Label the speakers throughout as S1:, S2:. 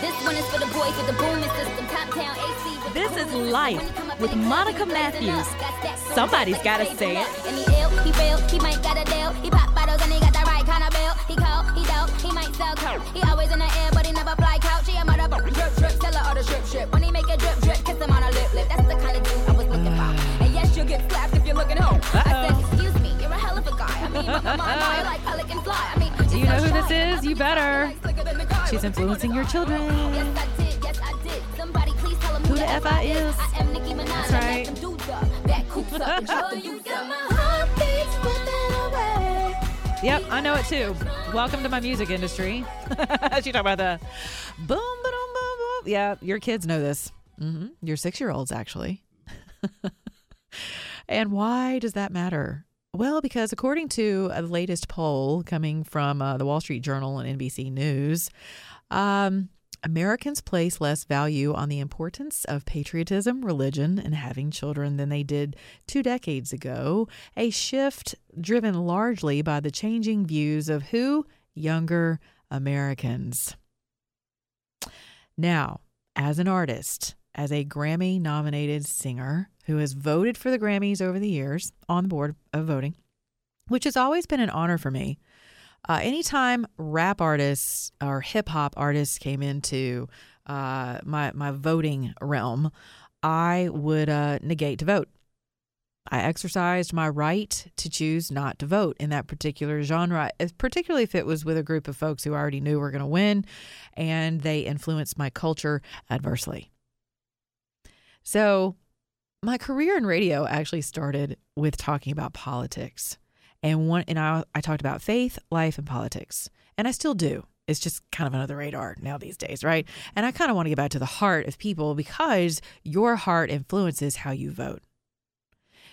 S1: This one is for the boys with the booming system. Top down AC
S2: This is. Life
S1: When he come up
S2: with
S1: in the club,
S2: Monica Matthews.
S1: up. Got stacks on
S2: Somebody's gotta say it.
S1: And he ill, he real, he might got a deal. He pop bottles and he got the right kind of bill. He cold, he dope, he might sell coke. He always in the air, but he never fly couch. He a motherfucker drip drip, tell her all the drip drip. When he make a drip drip, kiss him on a lip lip. That's the kind of dude I was looking for. And yes, you'll get slapped if you're looking home. I said, excuse me, you're a hell of a guy. I mean, my like pelican fly? I mean,
S2: Do you know who this is? You better. She's influencing your children.
S1: Yes, I did. Yes, I did. Somebody please tell him
S2: Who the F I is.
S1: I am Nicki Minaj.
S2: That's right.
S1: let them do the back coops up and drop the youth up. My heart beats flipping away.
S2: Yep, I know it too. Welcome to my music industry. she talking about the boom, boom, boom, boom. Yeah, your kids know this. hmm Your six year olds, actually. and why does that matter? Well, because according to a latest poll coming from uh, the Wall Street Journal and NBC News, um, Americans place less value on the importance of patriotism, religion, and having children than they did two decades ago. A shift driven largely by the changing views of who? Younger Americans. Now, as an artist, as a Grammy nominated singer who has voted for the Grammys over the years on the board of voting, which has always been an honor for me. Uh, anytime rap artists or hip hop artists came into uh, my my voting realm, I would uh, negate to vote. I exercised my right to choose not to vote in that particular genre, particularly if it was with a group of folks who I already knew were going to win and they influenced my culture adversely. So, my career in radio actually started with talking about politics. And one and I, I talked about faith, life, and politics. And I still do. It's just kind of the radar now these days, right? And I kind of want to get back to the heart of people because your heart influences how you vote.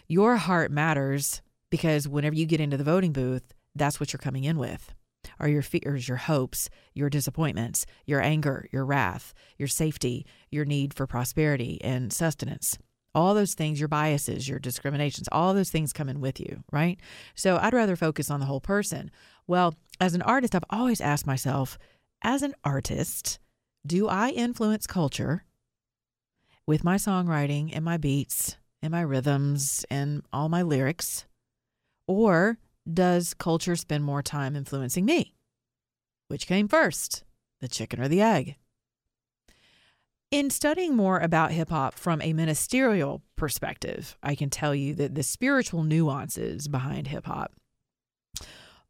S2: Your heart matters because whenever you get into the voting booth, that's what you're coming in with. Are your fears, your hopes, your disappointments, your anger, your wrath, your safety, your need for prosperity and sustenance. All those things, your biases, your discriminations, all those things come in with you, right? So I'd rather focus on the whole person. Well, as an artist, I've always asked myself, as an artist, do I influence culture with my songwriting and my beats and my rhythms and all my lyrics? Or does culture spend more time influencing me? Which came first, the chicken or the egg? In studying more about hip hop from a ministerial perspective, I can tell you that the spiritual nuances behind hip hop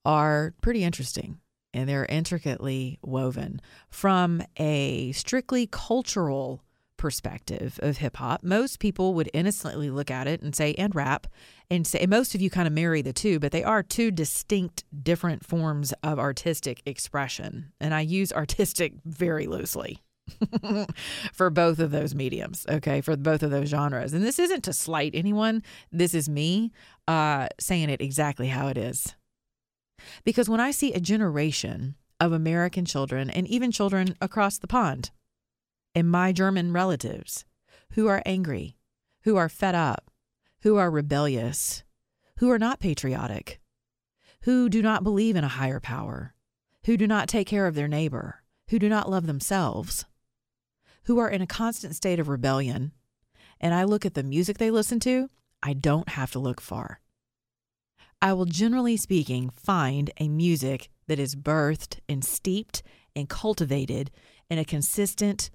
S2: are pretty interesting and they're intricately woven from a strictly cultural perspective of hip hop. Most people would innocently look at it and say, and rap, and say, and most of you kind of marry the two, but they are two distinct, different forms of artistic expression. And I use artistic very loosely. for both of those mediums, okay, for both of those genres. And this isn't to slight anyone. This is me uh, saying it exactly how it is. Because when I see a generation of American children and even children across the pond and my German relatives who are angry, who are fed up, who are rebellious, who are not patriotic, who do not believe in a higher power, who do not take care of their neighbor, who do not love themselves, who are in a constant state of rebellion, and I look at the music they listen to, I don't have to look far. I will generally speaking find a music that is birthed and steeped and cultivated in a consistent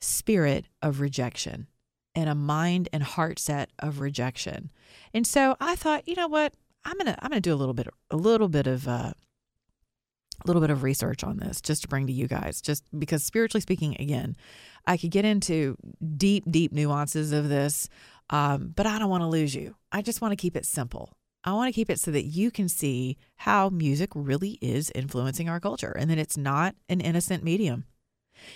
S2: spirit of rejection and a mind and heart set of rejection. And so I thought, you know what? I'm gonna I'm gonna do a little bit a little bit of uh, a little bit of research on this just to bring to you guys, just because spiritually speaking, again, I could get into deep, deep nuances of this, um, but I don't want to lose you. I just want to keep it simple. I want to keep it so that you can see how music really is influencing our culture and that it's not an innocent medium.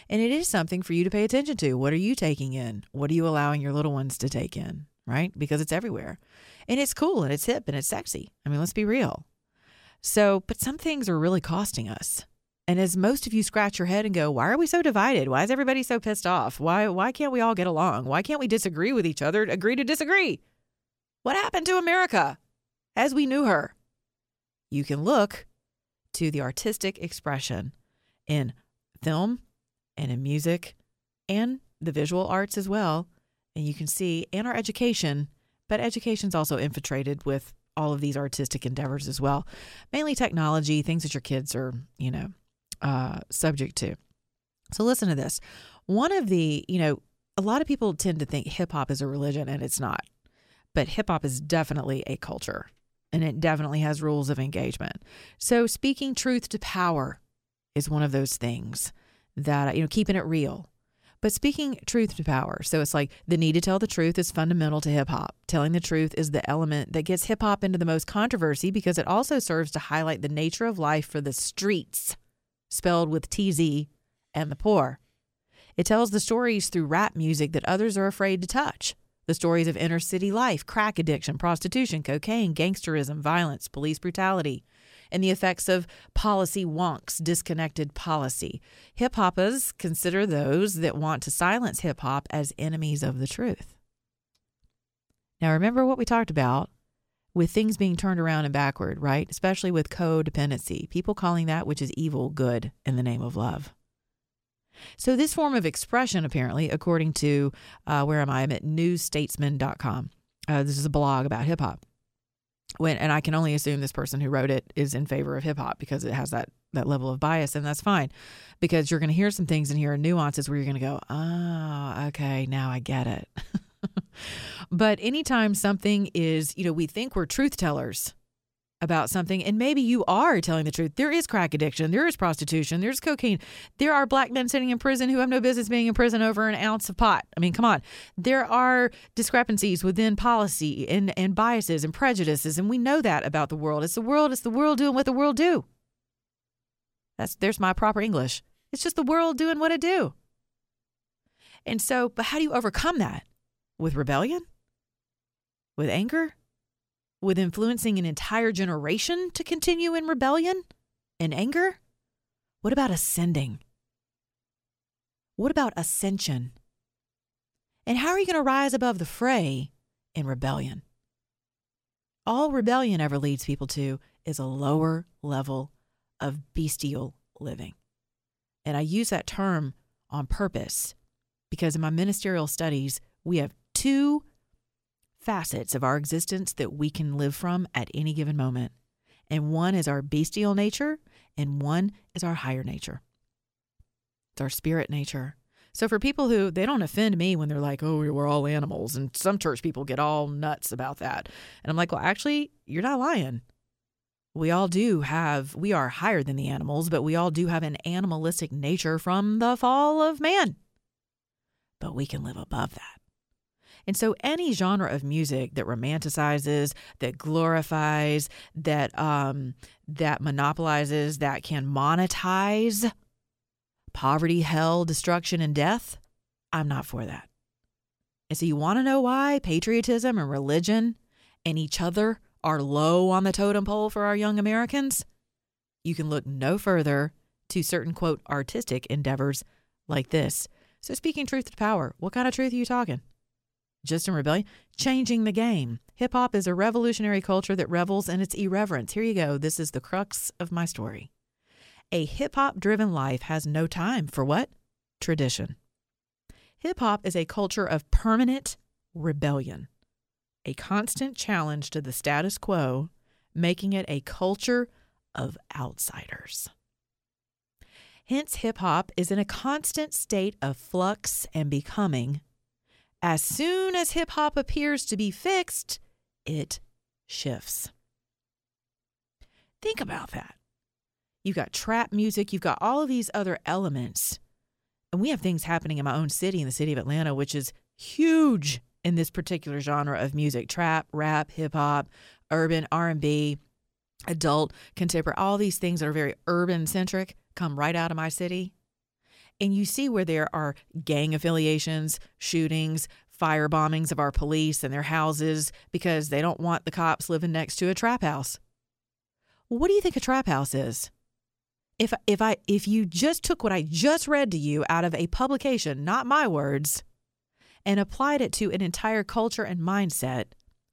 S2: And it is something for you to pay attention to. What are you taking in? What are you allowing your little ones to take in? Right? Because it's everywhere. And it's cool and it's hip and it's sexy. I mean, let's be real. So, but some things are really costing us. And as most of you scratch your head and go, why are we so divided? Why is everybody so pissed off? Why why can't we all get along? Why can't we disagree with each other, agree to disagree? What happened to America as we knew her? You can look to the artistic expression in film, and in music and the visual arts as well. And you can see, in our education, but education's also infiltrated with all of these artistic endeavors as well, mainly technology, things that your kids are, you know, uh, subject to. So listen to this. One of the, you know, a lot of people tend to think hip hop is a religion, and it's not. But hip hop is definitely a culture, and it definitely has rules of engagement. So speaking truth to power is one of those things that, you know, keeping it real. But speaking truth to power. So it's like the need to tell the truth is fundamental to hip hop. Telling the truth is the element that gets hip hop into the most controversy because it also serves to highlight the nature of life for the streets, spelled with TZ, and the poor. It tells the stories through rap music that others are afraid to touch. The stories of inner city life, crack addiction, prostitution, cocaine, gangsterism, violence, police brutality, and the effects of policy wonks, disconnected policy. Hip hoppers consider those that want to silence hip hop as enemies of the truth. Now, remember what we talked about with things being turned around and backward, right? Especially with codependency, people calling that which is evil good in the name of love. So, this form of expression, apparently, according to uh, where am I? I'm at newstatesman.com. Uh, this is a blog about hip hop when and I can only assume this person who wrote it is in favor of hip hop because it has that that level of bias and that's fine because you're going to hear some things and hear nuances where you're going to go, "Oh, okay, now I get it." but anytime something is, you know, we think we're truth tellers about something, and maybe you are telling the truth. There is crack addiction, there is prostitution, there's cocaine. There are black men sitting in prison who have no business being in prison over an ounce of pot. I mean, come on. There are discrepancies within policy and, and biases and prejudices, and we know that about the world. It's the world, it's the world doing what the world do. That's there's my proper English. It's just the world doing what it do. And so, but how do you overcome that? With rebellion? With anger? With influencing an entire generation to continue in rebellion and anger? What about ascending? What about ascension? And how are you going to rise above the fray in rebellion? All rebellion ever leads people to is a lower level of bestial living. And I use that term on purpose because in my ministerial studies, we have two facets of our existence that we can live from at any given moment. And one is our bestial nature, and one is our higher nature. It's our spirit nature. So for people who they don't offend me when they're like, "Oh, we're all animals," and some church people get all nuts about that, and I'm like, "Well, actually, you're not lying. We all do have, we are higher than the animals, but we all do have an animalistic nature from the fall of man. But we can live above that. And so, any genre of music that romanticizes, that glorifies, that um, that monopolizes, that can monetize poverty, hell, destruction, and death, I'm not for that. And so, you want to know why patriotism and religion and each other are low on the totem pole for our young Americans? You can look no further to certain quote artistic endeavors like this. So, speaking truth to power, what kind of truth are you talking? Just in Rebellion, changing the game. Hip hop is a revolutionary culture that revels in its irreverence. Here you go. This is the crux of my story. A hip hop driven life has no time for what? Tradition. Hip hop is a culture of permanent rebellion, a constant challenge to the status quo, making it a culture of outsiders. Hence, hip hop is in a constant state of flux and becoming as soon as hip hop appears to be fixed, it shifts. Think about that. You've got trap music, you've got all of these other elements. And we have things happening in my own city, in the city of Atlanta, which is huge in this particular genre of music trap, rap, hip hop, urban, R&B, adult, contemporary, all these things that are very urban centric come right out of my city. And you see where there are gang affiliations, shootings, fire bombings of our police and their houses because they don't want the cops living next to a trap house. What do you think a trap house is? If if I if you just took what I just read to you out of a publication, not my words, and applied it to an entire culture and mindset,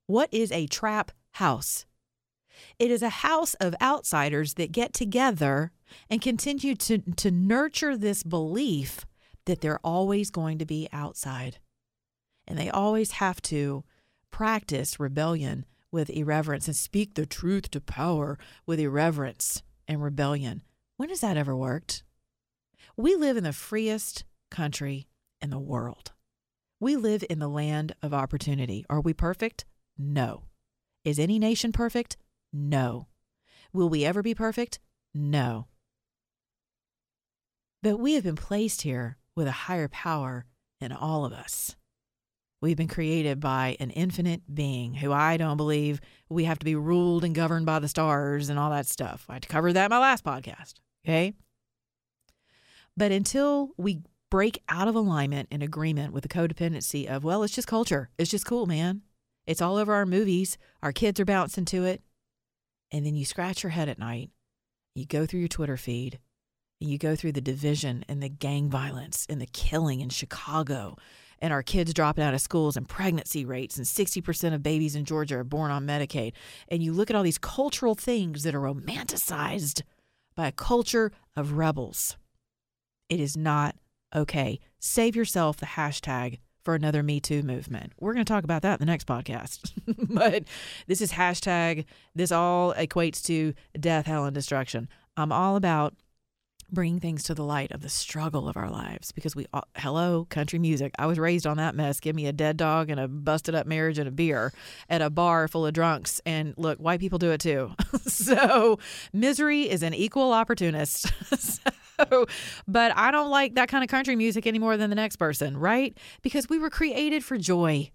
S2: what is a trap house? It is a house of outsiders that get together and continue to, to nurture this belief that they're always going to be outside. And they always have to practice rebellion with irreverence and speak the truth to power with irreverence and rebellion. When has that ever worked? We live in the freest country in the world. We live in the land of opportunity. Are we perfect? No. Is any nation perfect? No. Will we ever be perfect? No. But we have been placed here with a higher power in all of us. We've been created by an infinite being who I don't believe we have to be ruled and governed by the stars and all that stuff. I covered that in my last podcast. Okay. But until we break out of alignment and agreement with the codependency of, well, it's just culture, it's just cool, man. It's all over our movies. Our kids are bouncing to it. And then you scratch your head at night. You go through your Twitter feed and you go through the division and the gang violence and the killing in Chicago and our kids dropping out of schools and pregnancy rates and 60% of babies in Georgia are born on Medicaid. And you look at all these cultural things that are romanticized by a culture of rebels. It is not okay. Save yourself the hashtag for another Me Too movement. We're going to talk about that in the next podcast. but this is hashtag, this all equates to death, hell, and destruction. I'm all about bringing things to the light of the struggle of our lives because we all, hello country music i was raised on that mess give me a dead dog and a busted up marriage and a beer at a bar full of drunks and look white people do it too so misery is an equal opportunist but i don't like that kind of country music any more than the next person right because we were created for joy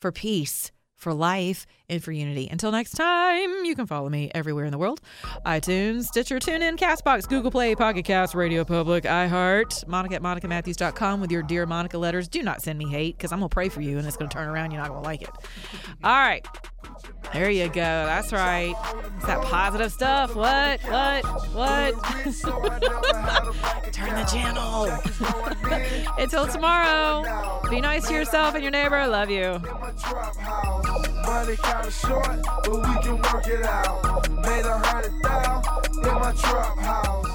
S2: for peace for life and for unity. Until next time, you can follow me everywhere in the world iTunes, Stitcher, TuneIn, Castbox, Google Play, Pocket Cast, Radio Public, iHeart, Monica at MonicaMatthews.com with your Dear Monica letters. Do not send me hate because I'm going to pray for you and it's going to turn around. You're not going to like it. All right. There you go. That's right. It's that positive stuff. What? What? What? Turn the channel. Until tomorrow, be nice to yourself and your neighbor. I love you. Money kinda short, but we can work it out. Made a hundred thousand in my trap house.